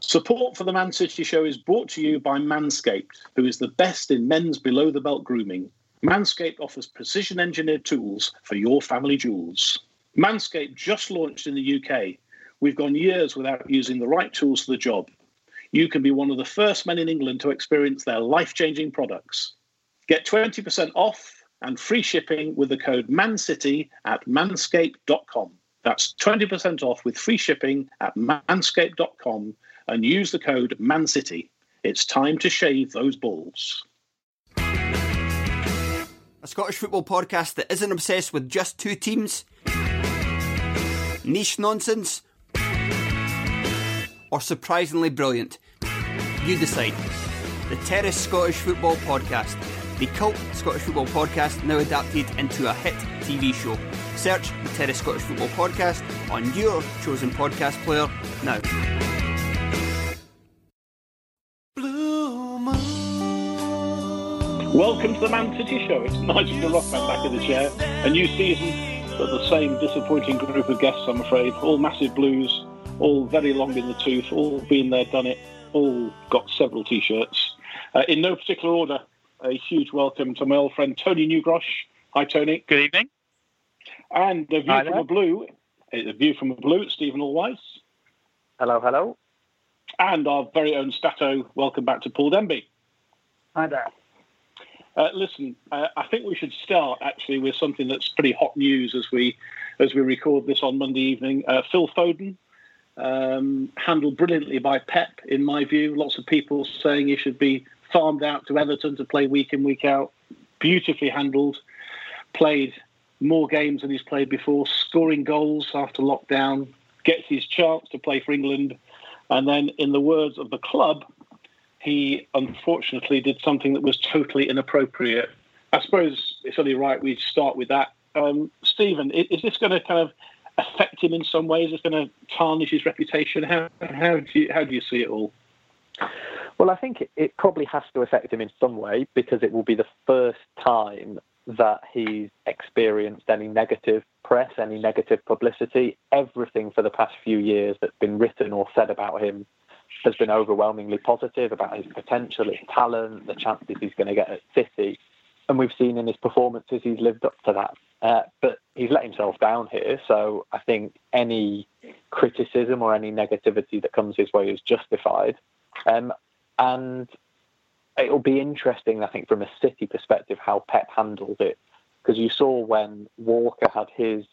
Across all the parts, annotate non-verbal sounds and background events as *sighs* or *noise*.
Support for the Man City Show is brought to you by Manscaped, who is the best in men's below the belt grooming. Manscaped offers precision engineered tools for your family jewels. Manscaped just launched in the UK. We've gone years without using the right tools for the job. You can be one of the first men in England to experience their life changing products. Get 20% off and free shipping with the code MANCITY at manscaped.com. That's 20% off with free shipping at manscaped.com and use the code MANCITY. It's time to shave those balls. A Scottish football podcast that isn't obsessed with just two teams, niche nonsense, or surprisingly brilliant. You decide. The Terrace Scottish Football Podcast, the cult Scottish football podcast now adapted into a hit TV show. Search the Terrace Scottish Football Podcast on your chosen podcast player now. Welcome to the Man City Show. It's Nigel the Rockman back in the chair. A new season, but the same disappointing group of guests, I'm afraid. All massive blues, all very long in the tooth, all been there, done it, all got several t shirts. Uh, in no particular order, a huge welcome to my old friend Tony Newgrosh. Hi, Tony. Good evening. And a view Hi from there. a blue, a view from a blue, Steven Allweis. Hello, hello. And our very own Stato, welcome back to Paul Demby. Hi there. Uh, listen, uh, I think we should start actually with something that's pretty hot news as we as we record this on Monday evening. Uh, Phil Foden, um, handled brilliantly by Pep, in my view. Lots of people saying he should be farmed out to Everton to play week in week out. Beautifully handled, played more games than he's played before, scoring goals after lockdown, gets his chance to play for England, and then, in the words of the club, he unfortunately did something that was totally inappropriate. I suppose it's only right we start with that. Um, Steven, i- is this going to kind of affect him in some ways? Is going to tarnish his reputation? How, how, do you, how do you see it all? Well, I think it probably has to affect him in some way because it will be the first time that he's experienced any negative press, any negative publicity. Everything for the past few years that's been written or said about him has been overwhelmingly positive about his potential, his talent, the chances he's going to get at City. And we've seen in his performances he's lived up to that. Uh, but he's let himself down here. So I think any criticism or any negativity that comes his way is justified. Um, and it'll be interesting, I think, from a City perspective, how Pep handles it. Because you saw when Walker had his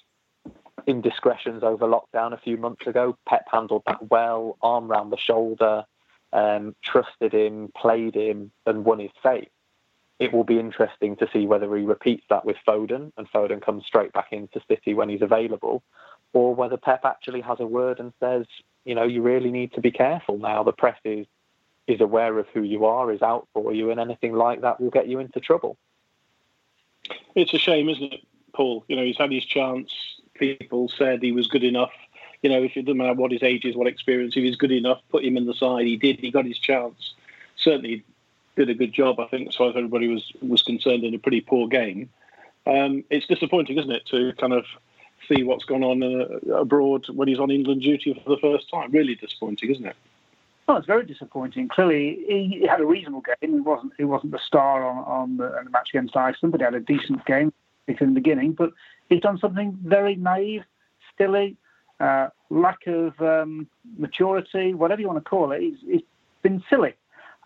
indiscretions over lockdown a few months ago, Pep handled that well, arm round the shoulder, um, trusted him, played him, and won his faith. It will be interesting to see whether he repeats that with Foden and Foden comes straight back into City when he's available, or whether Pep actually has a word and says, you know, you really need to be careful now. The press is is aware of who you are, is out for you, and anything like that will get you into trouble. It's a shame, isn't it, Paul? You know, he's had his chance. People said he was good enough. You know, if it doesn't matter what his age is, what experience, if he's good enough, put him in the side. He did. He got his chance. Certainly did a good job, I think, as far as everybody was was concerned in a pretty poor game. Um, it's disappointing, isn't it, to kind of see what's gone on uh, abroad when he's on England duty for the first time. Really disappointing, isn't it? Well, it's very disappointing. Clearly, he had a reasonable game. He wasn't he wasn't the star on, on, the, on the match against Iceland, but he had a decent game in the beginning. But he's done something very naive, silly, uh, lack of um, maturity, whatever you want to call it. He's, he's been silly,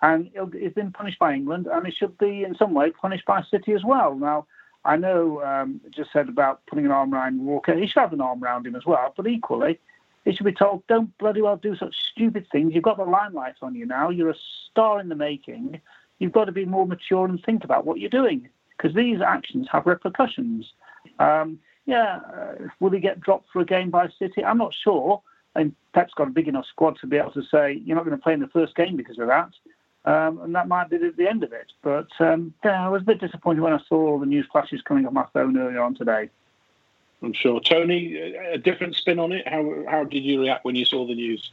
and he's been punished by England, and he should be in some way punished by City as well. Now, I know um, just said about putting an arm around Walker. He should have an arm around him as well, but equally. He should be told, don't bloody well do such stupid things. You've got the limelight on you now. You're a star in the making. You've got to be more mature and think about what you're doing because these actions have repercussions. Um, yeah, uh, will he get dropped for a game by City? I'm not sure. And Pep's got a big enough squad to be able to say, you're not going to play in the first game because of that. Um, and that might be the, the, end of it. But um, yeah, I was a bit disappointed when I saw all the news flashes coming on my phone earlier on today. I'm sure. Tony, a different spin on it. How how did you react when you saw the news?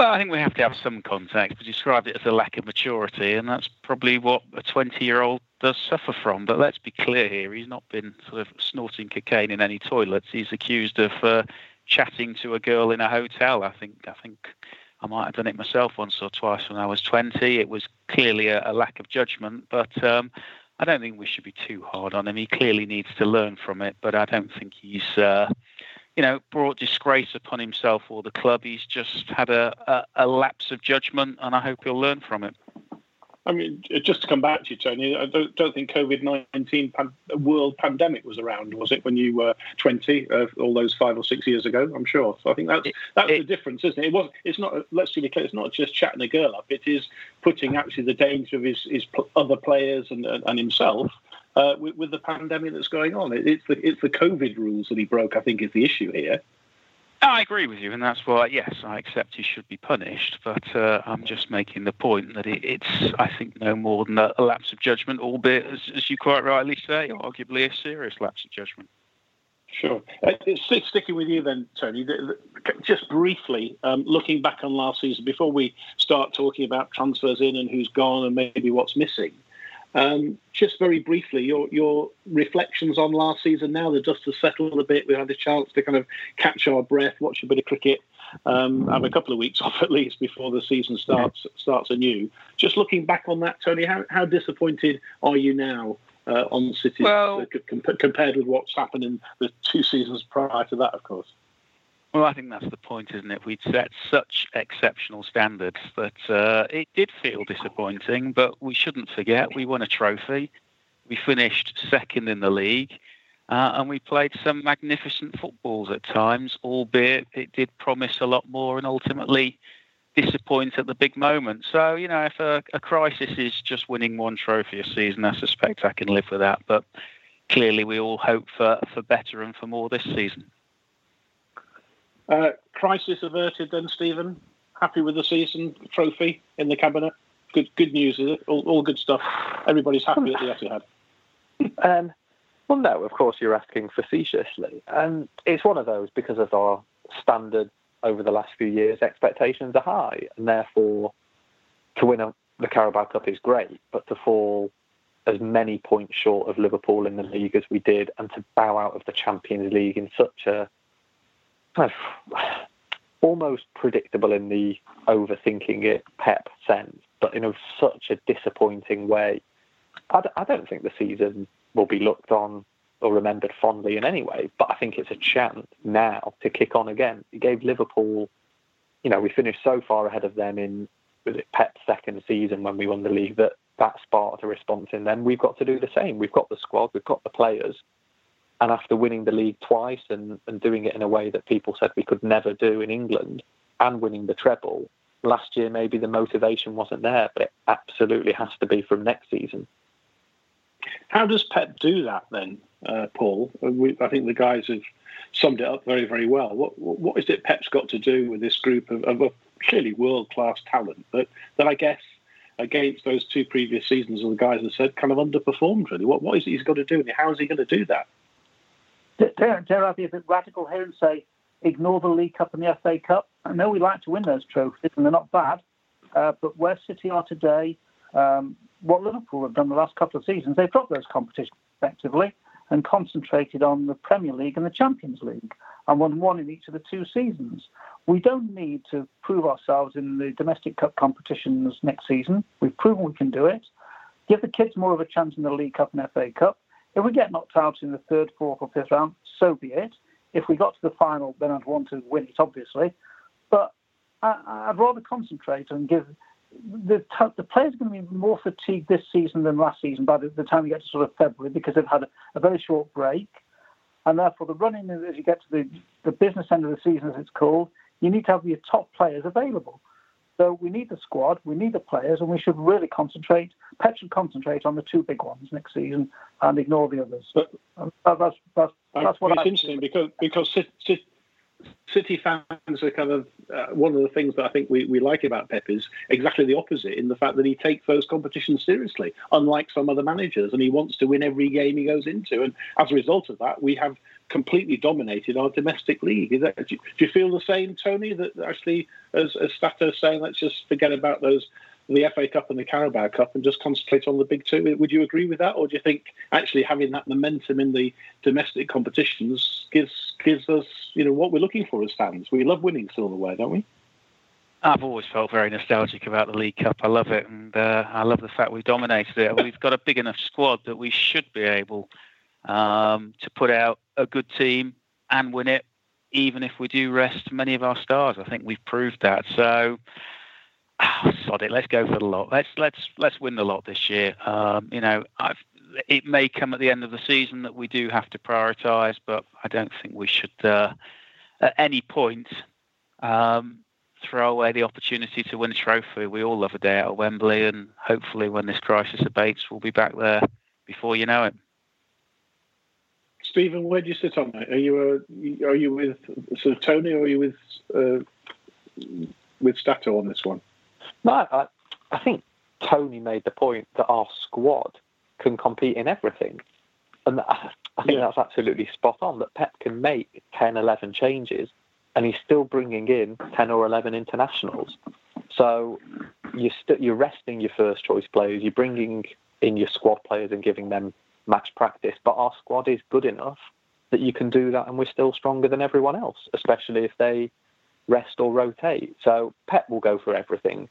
Well, I think we have to have some context. We described it as a lack of maturity, and that's probably what a 20 year old does suffer from. But let's be clear here he's not been sort of snorting cocaine in any toilets. He's accused of uh, chatting to a girl in a hotel. I think, I think I might have done it myself once or twice when I was 20. It was clearly a, a lack of judgment, but um, I don't think we should be too hard on him. He clearly needs to learn from it, but I don't think he's. Uh, you know, brought disgrace upon himself or the club. He's just had a, a, a lapse of judgment, and I hope he'll learn from it. I mean, just to come back to you, Tony, I don't, don't think COVID nineteen pan, world pandemic was around, was it, when you were twenty, uh, all those five or six years ago? I'm sure. So I think that's that's it, the difference, isn't it? It was. It's not. Let's be clear. It's not just chatting a girl up. It is putting actually the danger of his, his other players and and himself uh, with, with, the pandemic that's going on. It, it's the it's the COVID rules that he broke. I think is the issue here. I agree with you, and that's why, yes, I accept he should be punished. But uh, I'm just making the point that it, it's, I think, no more than a, a lapse of judgment, albeit, as, as, you quite rightly say, arguably a serious lapse of judgment. Sure. Uh, sticking with you then, Tony, just briefly, um, looking back on last season, before we start talking about transfers in and who's gone and maybe what's missing, um, just very briefly, your your reflections on last season. Now the dust has settled a bit. We had a chance to kind of catch our breath, watch a bit of cricket, um, have a couple of weeks *laughs* off at least before the season starts starts anew. Just looking back on that, Tony, how how disappointed are you now uh, on City well, uh, compared with what's happened in the two seasons prior to that? Of course. Well, I think that's the point, isn't it? We'd set such exceptional standards that uh, it did feel disappointing, but we shouldn't forget we won a trophy. We finished second in the league, uh, and we played some magnificent footballs at times, albeit it did promise a lot more and ultimately disappoint at the big moment. So, you know, if a, a crisis is just winning one trophy a season, I suspect I can live with that. But clearly, we all hope for, for better and for more this season. Uh, crisis averted then, Steven. Happy with the season trophy in the cabinet. Good, good news, is it? All, all good stuff. Everybody's happy at the Etihad. Um, well, no, of course you're asking facetiously, and it's one of those because of our standard over the last few years. Expectations are high, and therefore, to win a, the Carabao Cup is great, but to fall as many points short of Liverpool in the league as we did, and to bow out of the Champions League in such a kind of almost predictable in the overthinking it pep sense, but in a, such a disappointing way. I d- I don't think the season will be looked on or remembered fondly in any way, but I think it's a chance now to kick on again. It gave Liverpool, you know, we finished so far ahead of them in was it Pep's second season when we won the league that that sparked a response in them. We've got to do the same. We've got the squad, we've got the players, and after winning the league twice and, and doing it in a way that people said we could never do in England and winning the treble, last year maybe the motivation wasn't there, but it absolutely has to be from next season. How does Pep do that then, uh, Paul? We, I think the guys have summed it up very, very well. What, what is it Pep's got to do with this group of, of clearly world class talent, but that I guess against those two previous seasons, the guys have said kind of underperformed really? What, what is it he's got to do? and How is he going to do that? Dare, dare I be a bit radical here and say ignore the League Cup and the FA Cup? I know we like to win those trophies and they're not bad, uh, but where City are today, um, what Liverpool have done the last couple of seasons, they've dropped those competitions effectively and concentrated on the Premier League and the Champions League and won one in each of the two seasons. We don't need to prove ourselves in the domestic cup competitions next season. We've proven we can do it. Give the kids more of a chance in the League Cup and FA Cup. If we get knocked out in the third, fourth, or fifth round, so be it. If we got to the final, then I'd want to win it, obviously. But I, would rather concentrate and give the the players are going to be more fatigued this season than last season by the, the time we get to sort of February because they've had a, a, very short break, and therefore the running as you get to the the business end of the season, as it's called, you need to have your top players available. So we need the squad, we need the players, and we should really concentrate. Pep should concentrate on the two big ones next season and ignore the others. But that's that's, that's, what it's I interesting because because City fans are kind of uh, one of the things that I think we, we like about Pep is exactly the opposite in the fact that he takes those competitions seriously, unlike some other managers, and he wants to win every game he goes into. And as a result of that, we have completely dominated our domestic league. That, do, you, feel the same, Tony? That actually, as, as Stato saying, let's just forget about those the FA Cup and the Carabao Cup and just concentrate on the big two. Would you agree with that, or do you think actually having that momentum in the domestic competitions gives gives us you know what we're looking for as fans? We love winning silverware, don't we? I've always felt very nostalgic about the League Cup. I love it, and uh, I love the fact we've dominated it. We've got a big enough squad that we should be able um, to put out a good team and win it, even if we do rest many of our stars. I think we've proved that. So oh, sod it, let's go for the lot. Let's let's let's win the lot this year. Um, you know, I've, it may come at the end of the season that we do have to prioritise, but I don't think we should uh, at any point um, throw away the opportunity to win a trophy. We all love a day out at Wembley, and hopefully, when this crisis abates, we'll be back there before you know it. Steven, where do you sit on that? Are you uh, are you with sort of Tony, or are you with uh, with Stato on this one? No, I, I think Tony made the point that our squad can compete in everything. And I think yeah. that's absolutely spot on that Pep can make 10, 11 changes and he's still bringing in 10 or 11 internationals. So you're, st- you're resting your first choice players, you're bringing in your squad players and giving them match practice. But our squad is good enough that you can do that and we're still stronger than everyone else, especially if they rest or rotate. So Pep will go for everything.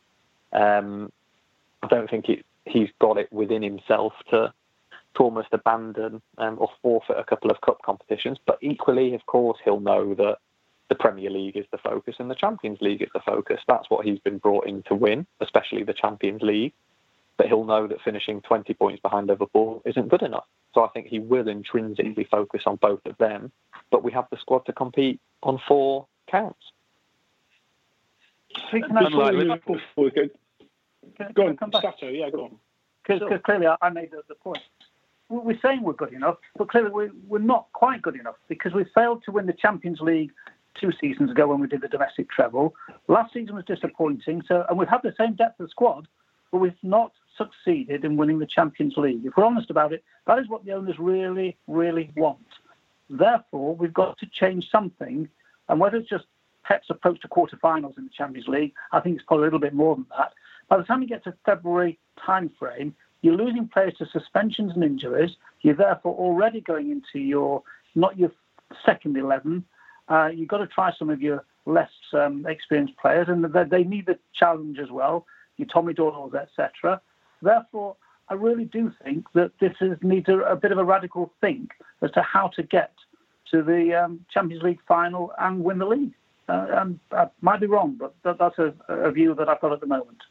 Um, I don't think he's got it within himself to, to almost abandon um, or forfeit a couple of cup competitions. But equally, of course, he'll know that the Premier League is the focus and the Champions League is the focus. That's what he's been brought in to win, especially the Champions League. But he'll know that finishing 20 points behind Liverpool isn't good enough. So I think he will intrinsically focus on both of them. But we have the squad to compete on four counts. Unlike Liverpool, go on, Stato, yeah, go on. Because sure. clearly I made the, the point. We're saying we're good enough, but clearly we're, we're not quite good enough because we failed to win the Champions League two seasons ago when we did the domestic treble. Last season was disappointing, so and we've had the same depth of squad, but we've not succeeded in winning the Champions League. If we're honest about it, that is what the owners really, really want. Therefore, we've got to change something, and whether it's just Pep's approach to quarterfinals in the Champions League, I think it's probably a little bit more than that. By the time you get to February timeframe, you're losing players to suspensions and injuries. You're therefore already going into your not your second eleven. Uh, you've got to try some of your less um, experienced players, and they, they need the challenge as well. Your Tommy Doyle's, etc. Therefore, I really do think that this is, needs a, a, bit of a radical think as to how to get to the um, Champions League final and win the league. Uh, and I might be wrong, but that, that's a, a view that I've got at the moment.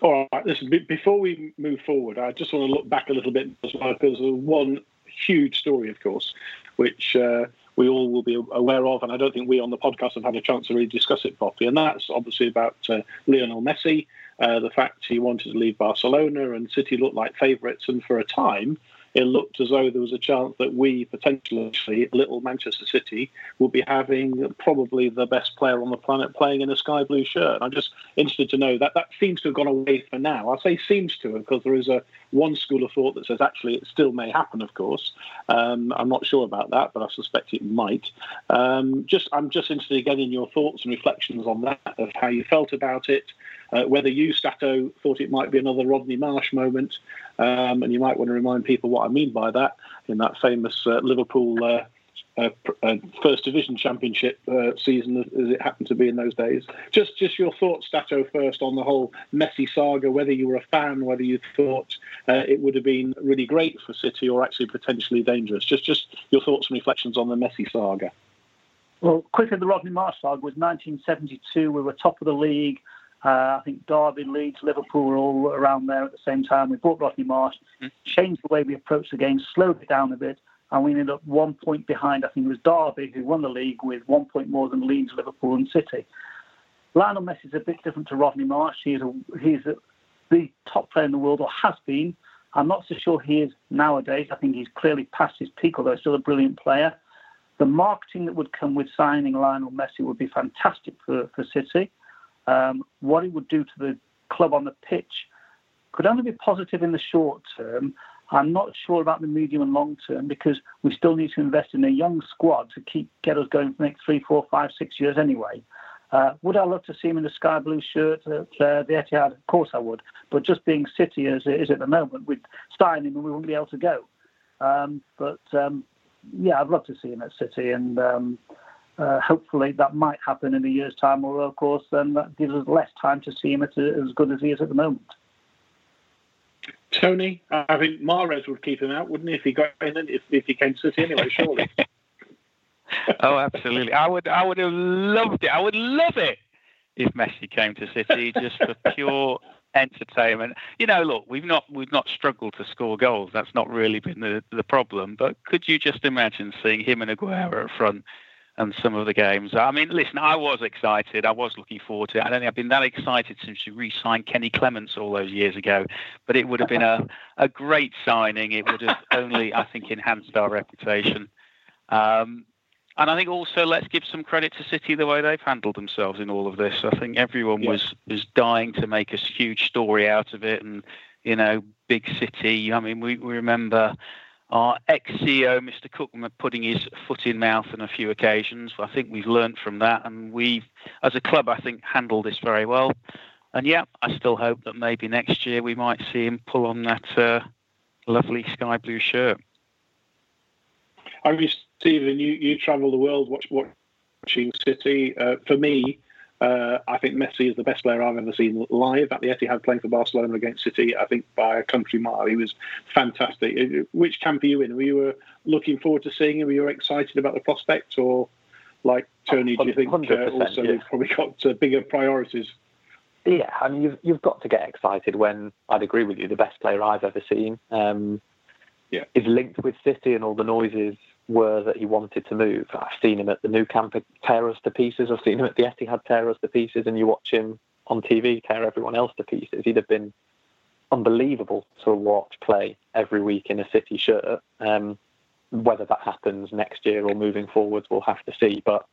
All right, listen, before we move forward, I just want to look back a little bit as well, because there's one huge story, of course, which uh, we all will be aware of, and I don't think we on the podcast have had a chance to really discuss it properly, and that's obviously about uh, Lionel Messi, uh, the fact he wanted to leave Barcelona, and City looked like favourites, and for a time, it looked as though there was a chance that we potentially, little Manchester City, would be having probably the best player on the planet playing in a sky blue shirt. I'm just interested to know that that seems to have gone away for now. I say seems to because there is a one school of thought that says actually it still may happen. Of course, um, I'm not sure about that, but I suspect it might. Um, just I'm just interested again in your thoughts and reflections on that of how you felt about it. Uh, whether you, Stato, thought it might be another Rodney Marsh moment, um, and you might want to remind people what I mean by that in that famous uh, Liverpool uh, uh, uh First Division Championship season, as it happened to be in those days. Just, just your thoughts, Stato, first on the whole Messi saga. Whether you were a fan, whether you thought it would have been really great for City, or actually potentially dangerous. Just, just your thoughts and reflections on the Messi saga. Well, quickly, the Rodney Marsh saga was 1972. We were top of the league. Uh, I think Derby, Leeds, Liverpool were all around there at the same time. We bought Rodney Marsh, mm-hmm. changed the way we approached the game, slowed it down a bit, and we ended up one point behind. I think it was Derby who won the league with one point more than Leeds, Liverpool, and City. Lionel Messi is a bit different to Rodney Marsh. He's a, he's a, the top player in the world, or has been. I'm not so sure he is nowadays. I think he's clearly past his peak, although he's still a brilliant player. The marketing that would come with signing Lionel Messi would be fantastic for, for City. Um, what it would do to the club on the pitch could only be positive in the short term. I'm not sure about the medium and long term because we still need to invest in a young squad to keep get us going for the next three, four, five, six years anyway. Uh, would I love to see him in a sky blue shirt at uh, the Etihad? Of course I would. But just being City as it is at the moment, we'd sign him and we wouldn't be able to go. Um, but um, yeah, I'd love to see him at City, and um, uh, hopefully that might happen in a year's time. Or of course, then that gives us less time to see him at a, as good as he is at the moment. Tony, I think Mahrez would keep him out, wouldn't he, if he got in? If, if he came to City anyway, surely. *laughs* oh, absolutely. I would. I would have loved it. I would love it if Messi came to City just for pure *laughs* entertainment. You know, look, we've not we've not struggled to score goals. That's not really been the the problem. But could you just imagine seeing him and Aguero at front? And some of the games. I mean, listen, I was excited. I was looking forward to it. I don't think I've been that excited since we re-signed Kenny Clements all those years ago. But it would have been a, a great signing. It would have only, I think, enhanced our reputation. Um, and I think also let's give some credit to City the way they've handled themselves in all of this. I think everyone yeah. was was dying to make a huge story out of it, and you know, big City. I mean, we, we remember our ex-CEO, Mr. Cook, putting his foot in mouth on a few occasions. I think we've learned from that, and we've, as a club, I think, handled this very well. And yeah, I still hope that maybe next year we might see him pull on that uh, lovely sky blue shirt. I mean, Steven, you, you travel the world watch, watching City. Uh, for me, uh, I think Messi is the best player I've ever seen live at the Etihad playing for Barcelona against City. I think by a country mile, he was fantastic. Uh, which camp are you in? Were you uh, looking forward to seeing him? Were you excited about the prospect, or like Tony, do you think uh, also yeah. probably got uh, bigger priorities? Yeah, I mean, you've you've got to get excited when I'd agree with you. The best player I've ever seen um, yeah. is linked with City and all the noises were that he wanted to move. I've seen him at the Nou Camp tear us to pieces. I've seen him at the Etihad tear us to pieces, and you watch him on TV tear everyone else to pieces. He'd have been unbelievable to watch play every week in a City shirt. Um, whether that happens next year or moving forwards, we'll have to see. But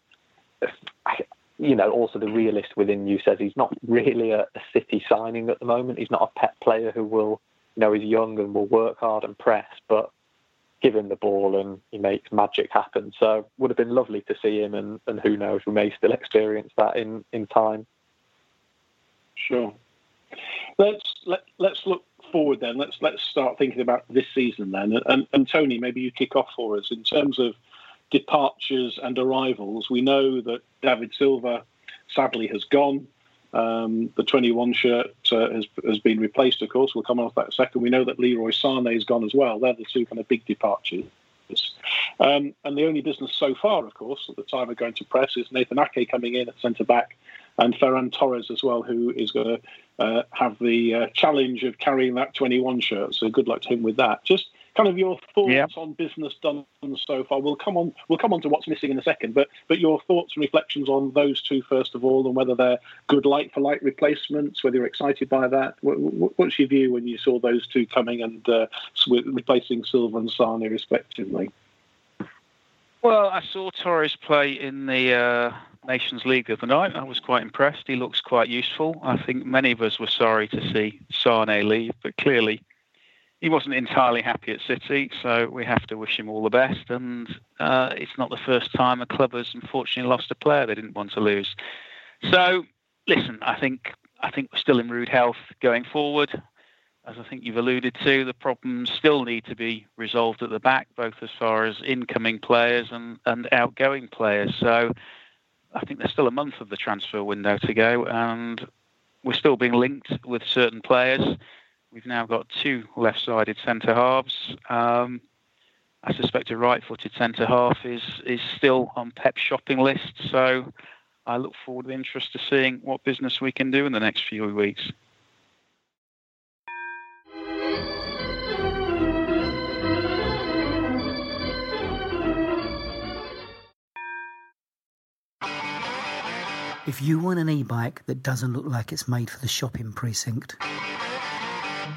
you know, also the realist within you says he's not really a, a City signing at the moment. He's not a Pep player who will, you know, he's young and will work hard and press, but give him the ball and he makes magic happen. So would have been lovely to see him, and, and who knows, we may still experience that in, in time. Sure. Let's let, let's look forward then. Let's let's start thinking about this season then. And, and, and Tony, maybe you kick off for us in terms of departures and arrivals. We know that David Silva sadly has gone. Um, the 21 shirt uh, has, has been replaced, of course. We'll come to that second. We know that Leroy Sané has gone as well. They're the two kind of big departures. Um, and the only business so far, of course, at the time of going to press is Nathan Ake coming in at centre back and Ferran Torres as well, who is going to uh, have the uh, challenge of carrying that 21 shirt. So good luck to him with that. Just kind of your thoughts on business done so far. We'll come on. We'll come on to what's missing in a second, but but your thoughts and reflections on those two first of all, and whether they're good like for like replacements. Whether you're excited by that. What's your view when you saw those two coming and uh, replacing Silva and Sané respectively? Well, I saw Torres play in the uh, Nations League the other night. I was quite impressed. He looks quite useful. I think many of us were sorry to see Sané leave, but clearly he wasn't entirely happy at City, so we have to wish him all the best. And uh, it's not the first time a club has unfortunately lost a player they didn't want to lose. So, listen, I think I think we're still in rude health going forward. As I think you've alluded to, the problems still need to be resolved at the back, both as far as incoming players and, and outgoing players. So, I think there's still a month of the transfer window to go, and we're still being linked with certain players We've now got two left-sided centre halves. Um, I suspect a right-footed centre half is is still on Pep's shopping list. So I look forward with interest to seeing what business we can do in the next few weeks. If you want an e-bike that doesn't look like it's made for the shopping precinct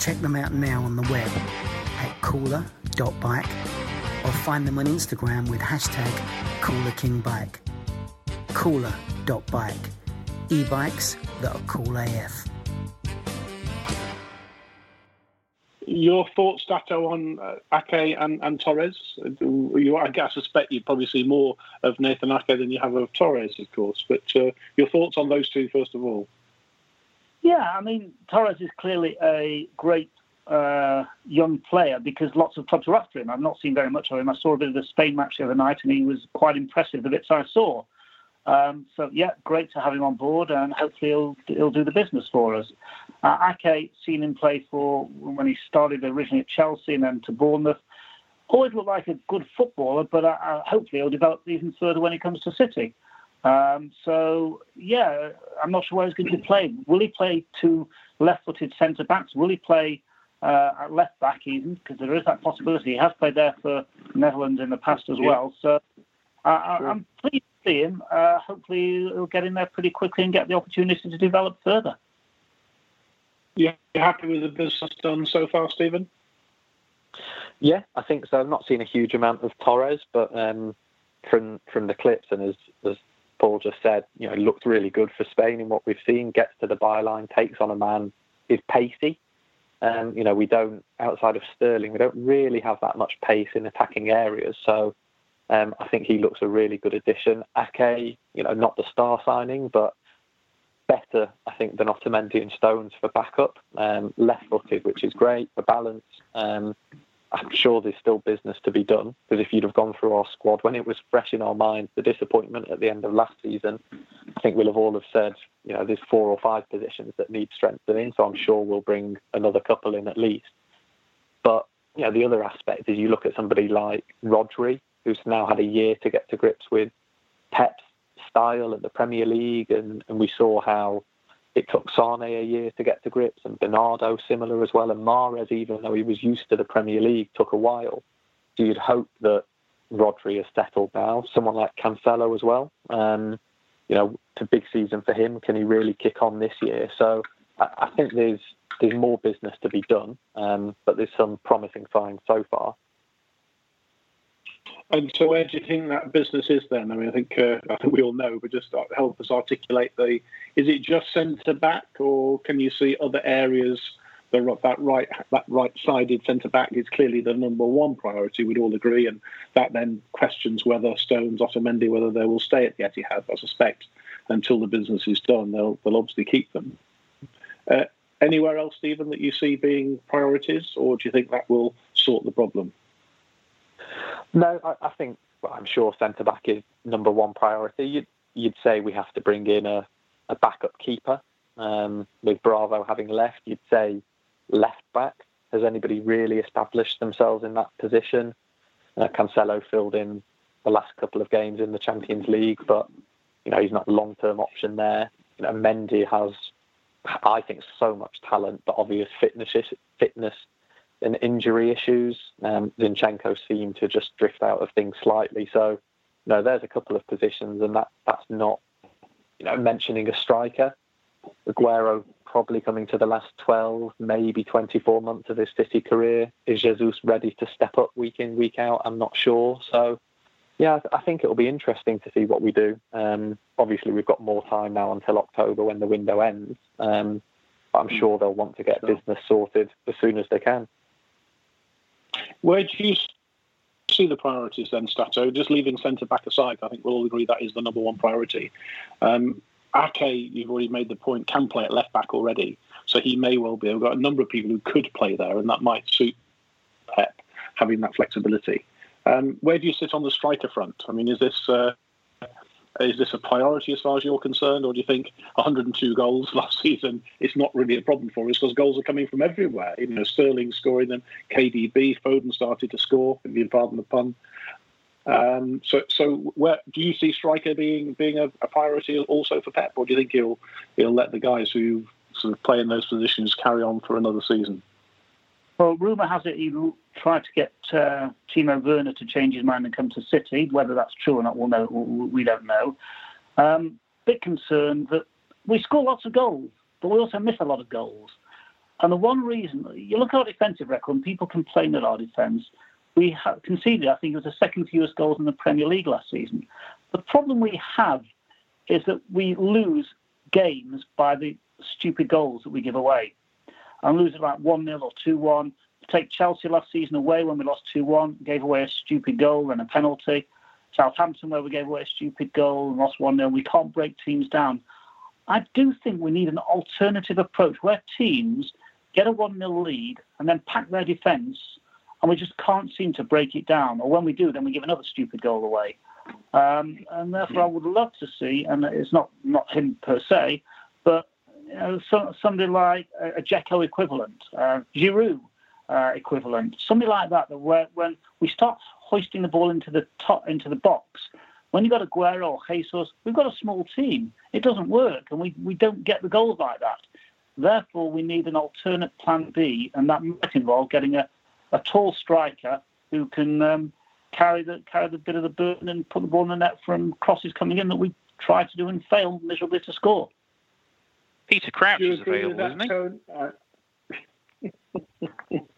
Check them out now on the web at cooler.bike or find them on Instagram with hashtag CoolerKingBike. Cooler.bike. E-bikes that are cool AF. Your thoughts, Stato, on uh, Ake and, and Torres? You, I, I suspect you probably see more of Nathan Ake than you have of Torres, of course. But uh, your thoughts on those two, first of all? Yeah, I mean, Torres is clearly a great uh, young player because lots of clubs are after him. I've not seen very much of him. I saw a bit of the Spain match the other night, and he was quite impressive. The bits I saw. Um, so yeah, great to have him on board, and hopefully he'll he'll do the business for us. Uh, Ake, seen him play for when he started originally at Chelsea and then to Bournemouth. Always looked like a good footballer, but uh, uh hopefully he'll develop even further when he comes to City. Um, so yeah, I'm not sure where he's going to be played. Will he play two left-footed centre backs? Will he play uh, at left back even? Because there is that possibility. He has played there for Netherlands in the past as yeah. well. So uh, sure. I'm pleased to see him. Uh, hopefully he'll get in there pretty quickly and get the opportunity to develop further. You happy with the business done so far, Steven? Yeah, I think so. I've not seen a huge amount of Torres, but um, from from the clips and as, as Paul just said, you know, looked really good for Spain in what we've seen. Gets to the byline, takes on a man, is pacey. Um, you know, we don't outside of Sterling, we don't really have that much pace in attacking areas. So um, I think he looks a really good addition. Ake, you know, not the star signing, but better, I think, than Otamendi and Stones for backup. Um, left-footed, which is great for balance. Um, I'm sure there's still business to be done because if you'd have gone through our squad when it was fresh in our minds, the disappointment at the end of last season, I think we'll have all have said, you know, there's four or five positions that need strengthening. So I'm sure we'll bring another couple in at least. But you know, the other aspect is you look at somebody like Rodri, who's now had a year to get to grips with Pep's style at the Premier League, and, and we saw how it took Sané a year to get to grips, and Bernardo similar as well, and Mahrez, even though he was used to the Premier League, took a while. So you'd hope that Rodri has settled now. Someone like Cancelo as well. Um, you know, it's a big season for him. Can he really kick on this year? So I, I think there's there's more business to be done, um, but there's some promising signs so far. And so, where do you think that business is then? I mean, I think uh, I think we all know, but just help us articulate the. Is it just centre back, or can you see other areas? The, that right that right-sided centre back is clearly the number one priority. We'd all agree, and that then questions whether Stones, Otamendi, whether they will stay at the Etihad. I suspect until the business is done, they'll they'll obviously keep them. Uh, anywhere else, Steven, that you see being priorities, or do you think that will sort the problem? No, I, I think I'm sure centre back is number one priority. You'd, you'd say we have to bring in a, a backup keeper. Um, with Bravo having left, you'd say left back. Has anybody really established themselves in that position? Uh, Cancelo filled in the last couple of games in the Champions League, but you know he's not a long-term option there. You know, Mendy has, I think, so much talent, but obvious fitness fitness and injury issues. Um, Zinchenko seemed to just drift out of things slightly. So, you know, there's a couple of positions, and that that's not, you know, mentioning a striker. Aguero probably coming to the last 12, maybe 24 months of his City career. Is Jesus ready to step up week in, week out? I'm not sure. So, yeah, I think it'll be interesting to see what we do. Um, obviously, we've got more time now until October when the window ends. Um, I'm sure they'll want to get business sorted as soon as they can. Where do you see the priorities then, Stato? Just leaving centre back aside, I think we'll all agree that is the number one priority. Um, Ake, you've already made the point, can play at left back already, so he may well be. We've got a number of people who could play there, and that might suit Pep having that flexibility. Um, where do you sit on the striker front? I mean, is this uh, is this a priority as far as you're concerned, or do you think 102 goals *laughs* last season is not really a problem for us because goals are coming from everywhere? You know, Sterling scoring them, KDB, Foden started to score. If you pardon the pun, Um, so, so where do you see striker being being a, a, priority also for Pep, or do you think he'll he'll let the guys who sort of play in those positions carry on for another season? Well, rumour has it he tried to get uh, Timo Werner to change his mind and come to City. Whether that's true or not, we'll know. We don't know. Um, bit concerned that we score lots of goals, but we also miss a lot of goals. And the one reason you look at our defensive record, and people complain at our defence we conceded, I think it was the second fewest goals in the Premier League last season. The problem we have is that we lose games by the stupid goals that we give away. And lose like 1 0 or 2 1. Take Chelsea last season away when we lost 2 1, gave away a stupid goal and a penalty. Southampton, where we gave away a stupid goal and lost 1 0. We can't break teams down. I do think we need an alternative approach where teams get a 1 0 lead and then pack their defence and we just can't seem to break it down. Or when we do, then we give another stupid goal away. Um, and therefore, I would love to see, and it's not not him per se, but know, so, somebody like a, a Dzeko equivalent, uh, Giroud uh, equivalent, somebody like that. That where, when we start hoisting the ball into the top into the box, when you've got Aguero or Jesus, we've got a small team. It doesn't work, and we, we don't get the goals like that. Therefore, we need an alternate plan B, and that might involve getting a, a tall striker who can um, carry the carry the bit of the burden and put the ball in the net from crosses coming in that we try to do and fail miserably to score. Peter Crouch is available, isn't he? *laughs*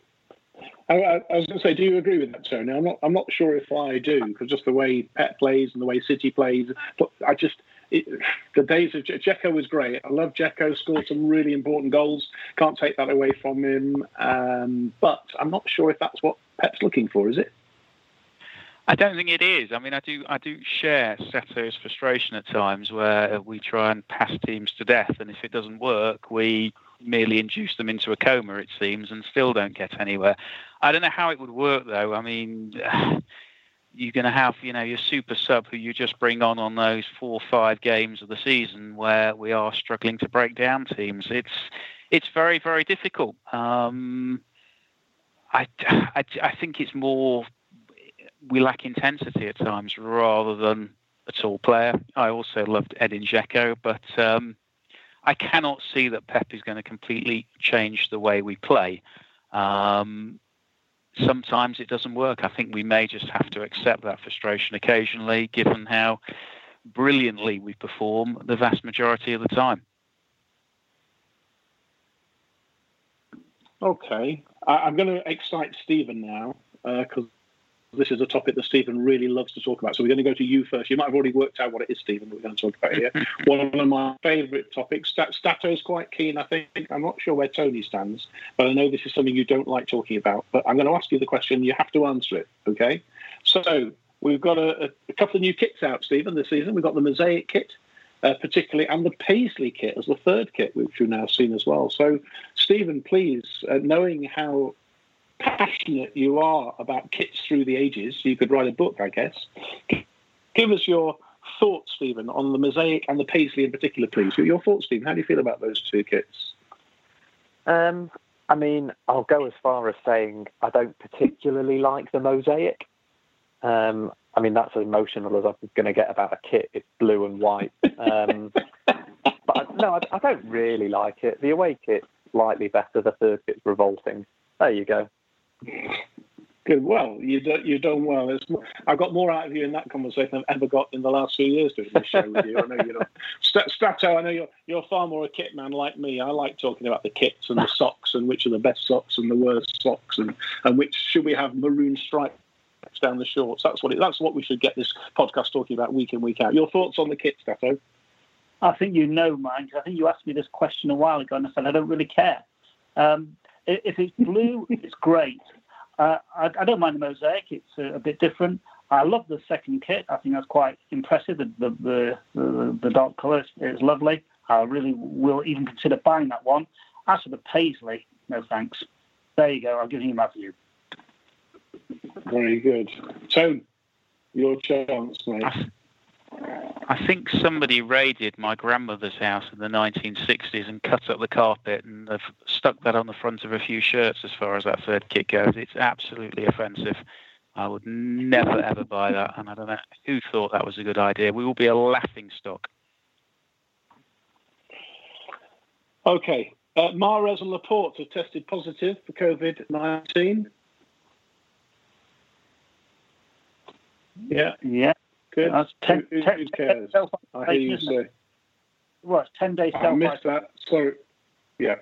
I, I, was going to say, do you agree with that, Tony? I'm not. I'm not sure if I do because just the way Pep plays and the way City plays, I just it, the days of Dzeko was great. I love Dzeko. Scored some really important goals. Can't take that away from him. Um, but I'm not sure if that's what Pep's looking for. Is it? I don't think it is. I mean, I do. I do share Stato's frustration at times where we try and pass teams to death, and if it doesn't work, we merely induce them into a coma. It seems, and still don't get anywhere. I don't know how it would work though. I mean *sighs* you're going to have, you know, your super sub who you just bring on on those four or five games of the season where we are struggling to break down teams. It's it's very very difficult. Um, I, *sighs* I, I think it's more we lack intensity at times rather than a tall player. I also loved Edin Dzeko, but um, I cannot see that Pep is going to completely change the way we play. Um, sometimes it doesn't work. I think we may just have to accept that frustration occasionally, given how brilliantly we perform the vast majority of the time. Okay, I, am going to excite Steven now because uh, this is a topic that Steven really loves to talk about. So we're going to go to you first. You might have already worked out what it is, Steven, we're going to talk about here. *laughs* One of my favourite topics. Stato is quite keen, I think. I'm not sure where Tony stands, but I know this is something you don't like talking about. But I'm going to ask you the question. You have to answer it, okay? So we've got a, a couple of new kits out, Steven, this season. We've got the Mosaic kit. Uh, particularly, and the Paisley kit as the third kit, which we've now seen as well. So, Steven, please, uh, knowing how passionate you are about kits through the ages, you could write a book, I guess. Give us your thoughts, Steven, on the Mosaic and the Paisley in particular, please. Your thoughts, Steven. How do you feel about those two kits? Um, I mean, I'll go as far as saying I don't particularly like the Mosaic. Um, I mean, that's as emotional as I'm going to get about a kit. It's blue and white. Um, *laughs* but I, no, I, I, don't really like it. The away kit's slightly better. The third kit's revolting. There you go. Good. Well, you do, you've done well. It's, I've got more out of you in that conversation than I've ever got in the last few years doing this show with you. I know you know. Stato, I know you're you're far more a kit man like me. I like talking about the kits and the *laughs* socks and which are the best socks and the worst socks and, and which should we have maroon stripes down the shorts. That's what it, that's what we should get this podcast talking about week in week out. Your thoughts on the kit, Stato? I think you know mine. I think you asked me this question a while ago, and I said I don't really care. Um, if it's blue, it's great. Uh, I, I, don't mind the mosaic; it's a, a, bit different. I love the second kit. I think that's quite impressive. The the the, the, the dark colour is lovely. I really will even consider buying that one. As for the paisley, no thanks. There you go. I'll give you my view. Very good. Tone, your chance, mate. I think somebody raided my grandmother's house in the 1960s and cut up the carpet and they've stuck that on the front of a few shirts as far as that third kit goes. It's absolutely offensive. I would never ever buy that, and I don't know who thought that was a good idea. We will be a laughing stock. Okay, uh, Mahrez and Laporte have tested positive for COVID nineteen. Yeah, Yeah. Good. That's ten, who, ten, who cares? self- I hear you say. Well, it's 10 days I self missed that. Sorry. Yeah.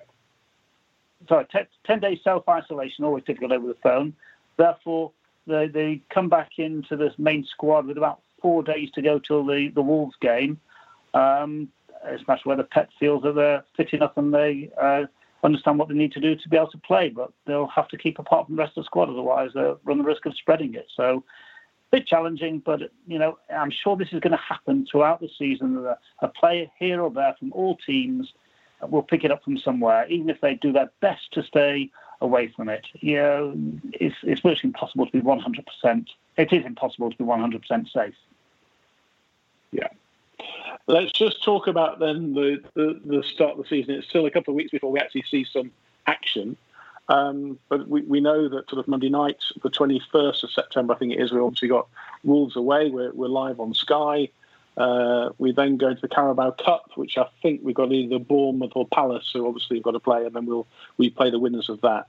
sorry, te- 10 days self isolation, always difficult over the phone. Therefore, they, they come back into this main squad with about four days to go till the, the Wolves game. Um, it's a matter whether Pep feels that they're fit enough and they uh, understand what they need to do to be able to play, but they'll have to keep apart from the rest of the squad, otherwise they'll run the risk of spreading it. So, bit *laughs* challenging, but you know, I'm sure this is going to happen throughout the season. A, a player here or there from all teams will pick it up from somewhere, even if they do their best to stay away from it. You know, it's, it's virtually impossible to be 100%. It is impossible to be 100% safe. Yeah. Let's just talk about then the, the, the start of the season. It's still a couple of weeks before we actually see some action. Um, but we, we know that sort of Monday night, the 21st of September, I think it is, we obviously got Wolves away. We're, we're live on Sky. Uh, we then go to the Carabao Cup, which I think we've got either Bournemouth or Palace, who obviously we've got to play, and then we'll we play the winners of that.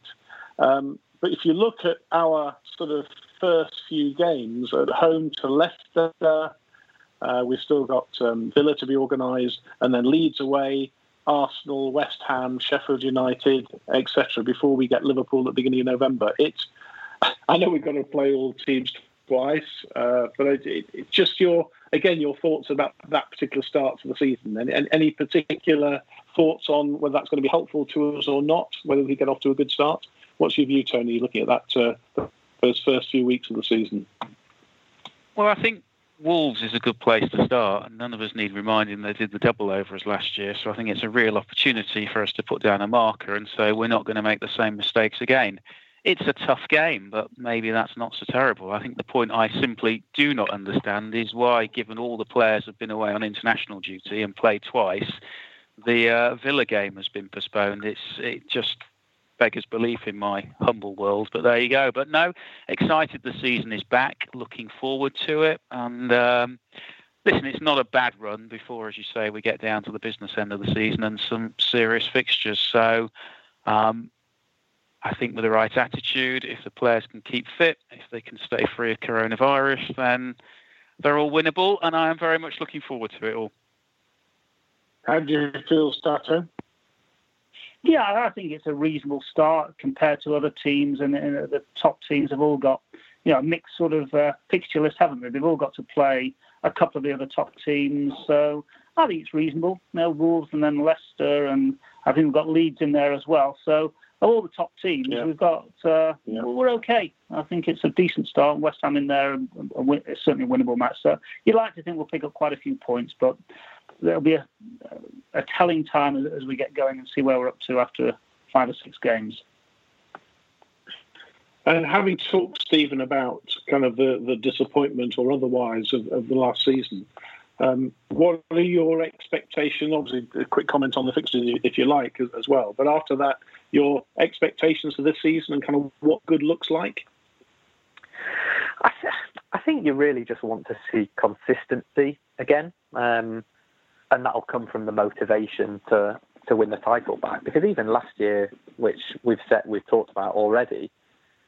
Um, but if you look at our sort of first few games at home to Leicester, uh, we've still got um, Villa to be organised, and then Leeds away, Arsenal, West Ham, Sheffield United, etc. Before we get Liverpool at the beginning of November, it's *laughs* I know we've got to play all teams twice, uh, but it, it, it's just your again your thoughts about that particular start to the season, and, and any particular thoughts on whether that's going to be helpful to us or not, whether we get off to a good start. What's your view, Tony, looking at that uh, those first few weeks of the season? Well, I think Wolves is a good place to start, and none of us need reminding they did the double over us last year. So I think it's a real opportunity for us to put down a marker and say we're not going to make the same mistakes again. It's a tough game, but maybe that's not so terrible. I think the point I simply do not understand is why, given all the players have been away on international duty and played twice, the uh, Villa game has been postponed. It's it just beggars belief in my humble world. But there you go. But no, excited the season is back. Looking forward to it. And um, listen, it's not a bad run before, as you say, we get down to the business end of the season and some serious fixtures. So um, I think with the right attitude, if the players can keep fit, if they can stay free of coronavirus, then they're all winnable. And I am very much looking forward to it all. How do you feel, Stato? Yeah, I think it's a reasonable start compared to other teams, and, and the top teams have all got you know a mixed sort of uh, fixture list, haven't they? They've all got to play a couple of the other top teams, so I think it's reasonable. You know, Wolves and then Leicester, and I think we've got Leeds in there as well. So of all the top teams, Yeah. we've got uh, Yeah. we're okay. I think it's a decent start. West Ham in there, and, and win- it's certainly a winnable match. So you'd like to think we'll pick up quite a few points, but there'll be a, a telling time as, as we get going and see where we're up to after five or six games. And having talked, Steven, about kind of the, the disappointment or otherwise of, of the last season, um, what are your expectations? Obviously, a quick comment on the fixtures if you like as, as well. But after that, your expectations for this season and kind of what good looks like? I, th- I think you really just want to see consistency again, um, and that'll come from the motivation to to win the title back. Because even last year, which we've set, we've talked about already,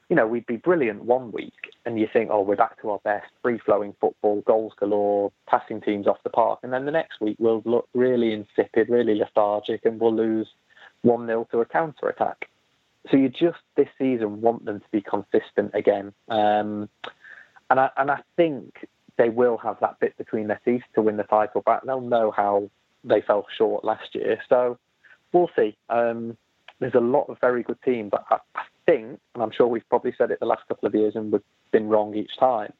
you know, we'd be brilliant one week, and you think, oh, we're back to our best, free flowing football, goals galore, passing teams off the park, and then the next week we'll look really insipid, really lethargic, and we'll lose one 0 to a counter attack. So you just this season want them to be consistent again. Um, and I and I think they will have that bit between their teeth to win the title back. They'll know how they fell short last year, so we'll see. Um, there's a lot of very good teams, but I, I think, and I'm sure we've probably said it the last couple of years and we've been wrong each time.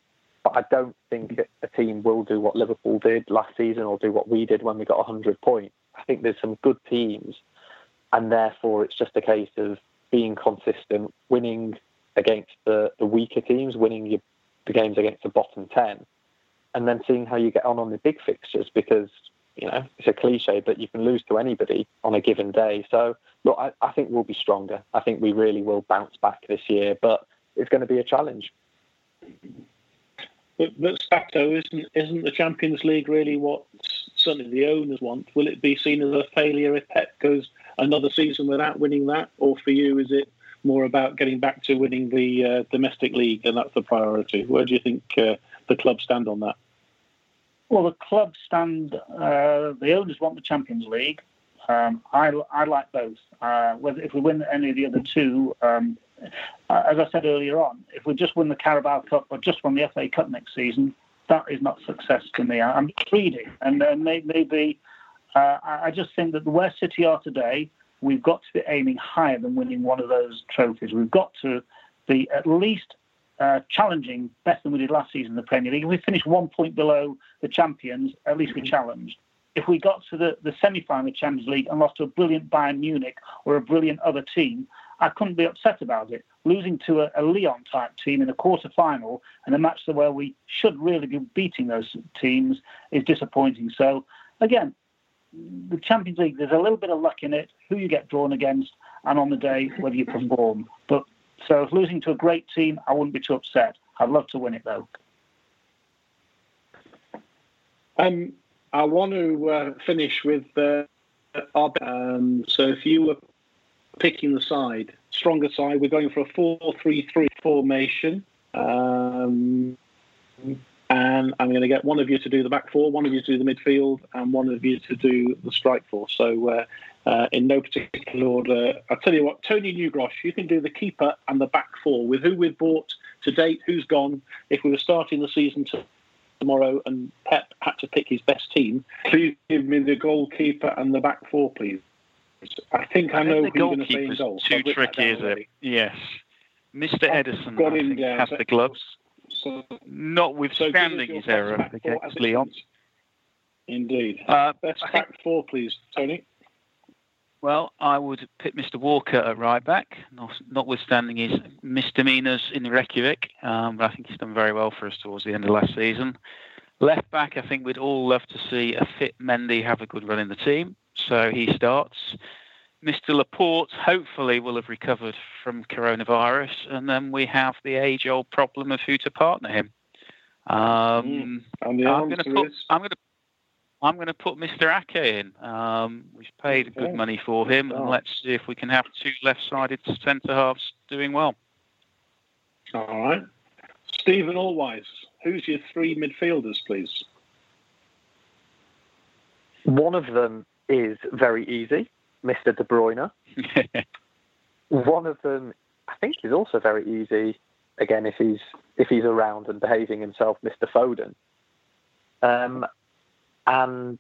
But I don't think a team will do what Liverpool did last season or do what we did when we got 100 points. I think there's some good teams, and therefore it's just a case of being consistent, winning against the, the weaker teams, winning your, the games against the bottom 10, and then seeing how you get on on the big fixtures because, you know, it's a cliche, but you can lose to anybody on a given day. So, look, I, I think we'll be stronger. I think we really will bounce back this year, but it's going to be a challenge. But, but isn't isn't the Champions League really what certainly the owners want? Will it be seen as a failure if Pep goes another season without winning that, or for you is it more about getting back to winning the uh, domestic league and that's the priority? Where do you think uh, the club stand on that? Well, the club stand. Uh, the owners want the Champions League. Um, I, I like both. Uh, whether if we win any of the other two, um, uh, as I said earlier on, if we just win the Carabao Cup or just win the FA Cup next season, that is not success to me. I, am greedy, and uh, maybe uh, I just think that where City are today, we've got to be aiming higher than winning one of those trophies. We've got to be at least uh, challenging better than we did last season in the Premier League. If we finished one point below the champions, at least we challenged. If we got to the, the semi final of the Champions League and lost to a brilliant Bayern Munich or a brilliant other team, I couldn't be upset about it. Losing to a, a Lyon type team in a quarter final and a match where we should really be beating those teams is disappointing. So, again, the Champions League, there's a little bit of luck in it, who you get drawn against, and on the day, whether you perform. But so, if losing to a great team, I wouldn't be too upset. I'd love to win it, though. Um, I want to uh, finish with uh, our. Um, so, if you were picking the side, stronger side. We're going for a 4-3-3 formation. Um, and I'm going to get one of you to do the back four, one of you to do the midfield, and one of you to do the strike four. So, uh, uh, in no particular order, I'll tell you what, Tony Newgrosh, you can do the keeper and the back four with who we've bought to date, who's gone. If we were starting the season tomorrow and Pep had to pick his best team, please give me the goalkeeper and the back four, please. I think I, I know who you're going to say in goal. Too tricky, is it? Yes. Mr. Ederson I think, has the gloves. So, Notwithstanding so his error against Lyon. Indeed. Uh, Best back four, please, Tony. Well, I would pick Mr. Walker at right back, not, notwithstanding his misdemeanours in Reykjavik. Um, but I think he's done very well for us towards the end of last season. Left back, I think we'd all love to see a fit Mendy have a good run in the team so he starts. Mr. Laporte hopefully will have recovered from coronavirus, and then we have the age-old problem of who to partner him. Um, mm. I'm going to put. Is... I'm going to. I'm going to put Mr. Ake in. Um, we've paid okay. good money for him, and let's see if we can have two left-sided centre halves doing well. All right, Steven Allweis. Who's your three midfielders, please? One of them is very easy, Mr. De Bruyne. *laughs* One of them, I think, is also very easy. Again, if he's if he's around and behaving himself, Mr. Foden. Um, and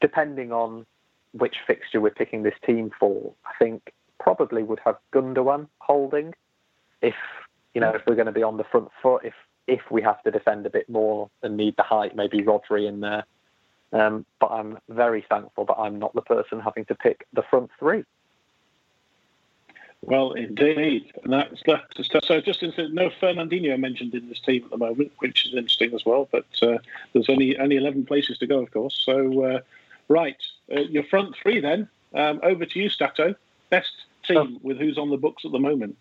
depending on which fixture we're picking this team for, I think probably would have Gundogan holding. If you know, if we're going to be on the front foot, if if we have to defend a bit more and need the height, maybe Rodri in there. Um, but I'm very thankful that I'm not the person having to pick the front three. Well, indeed, and that's, that's so. Just no Fernandinho mentioned in this team at the moment, which is interesting as well. But uh, there's only only eleven places to go, of course. So, uh, right, uh, your front three then. Um, over to you, Stato. Best team with who's on the books at the moment.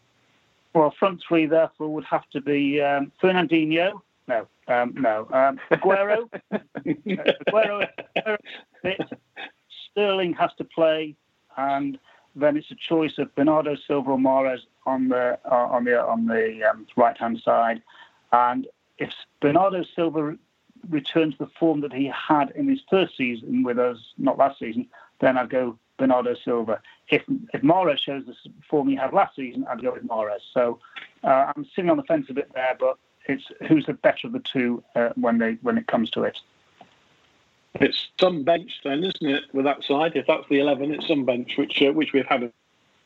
Well, front three therefore would have to be um, Fernandinho, no, um, no. Um, Aguero, *laughs* Aguero, Sterling has to play, and then it's a choice of Bernardo Silva or Mahrez on the uh, on the on the um, right hand side, and if Bernardo Silva returns the form that he had in his first season with us, not last season, then I'd go Bernardo Silva. If if Mahrez shows the form he had last season, I'd go with Mahrez. So uh, I'm sitting on the fence a bit there, but it's who's the better of the two uh, when they when it comes to it. It's some bench then, isn't it? With that side, if that's the eleven, it's some bench, which uh, which we've had,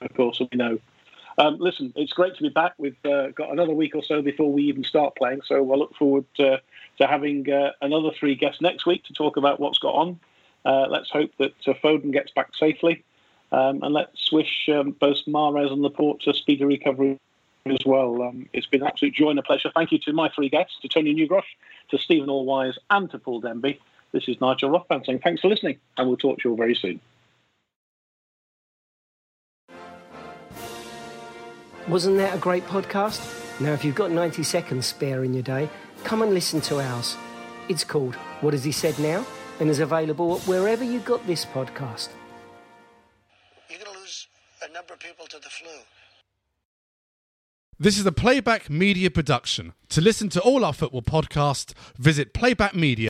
of course, we know. Um, listen, it's great to be back. We've uh, got another week or so before we even start playing, so I look forward to, to having uh, another three guests next week to talk about what's got on. Uh, let's hope that uh, Foden gets back safely, um, and let's wish um, both Mahrez and Laporte a speedy recovery as well. Um, it's been an absolute joy and a pleasure. Thank you to my three guests, to Tony Newgrosh, to Steven Allweis, and to Paul Demby. This is Nigel Rothband saying thanks for listening, and we'll talk to you all very soon. Wasn't that a great podcast? Now, if you've got 90 seconds spare in your day, come and listen to ours. It's called What Has He Said Now? and is available wherever you got this podcast. You're going to lose a number of people to the flu. This is a Playback Media production. To listen to all our football podcasts, visit Playback Media.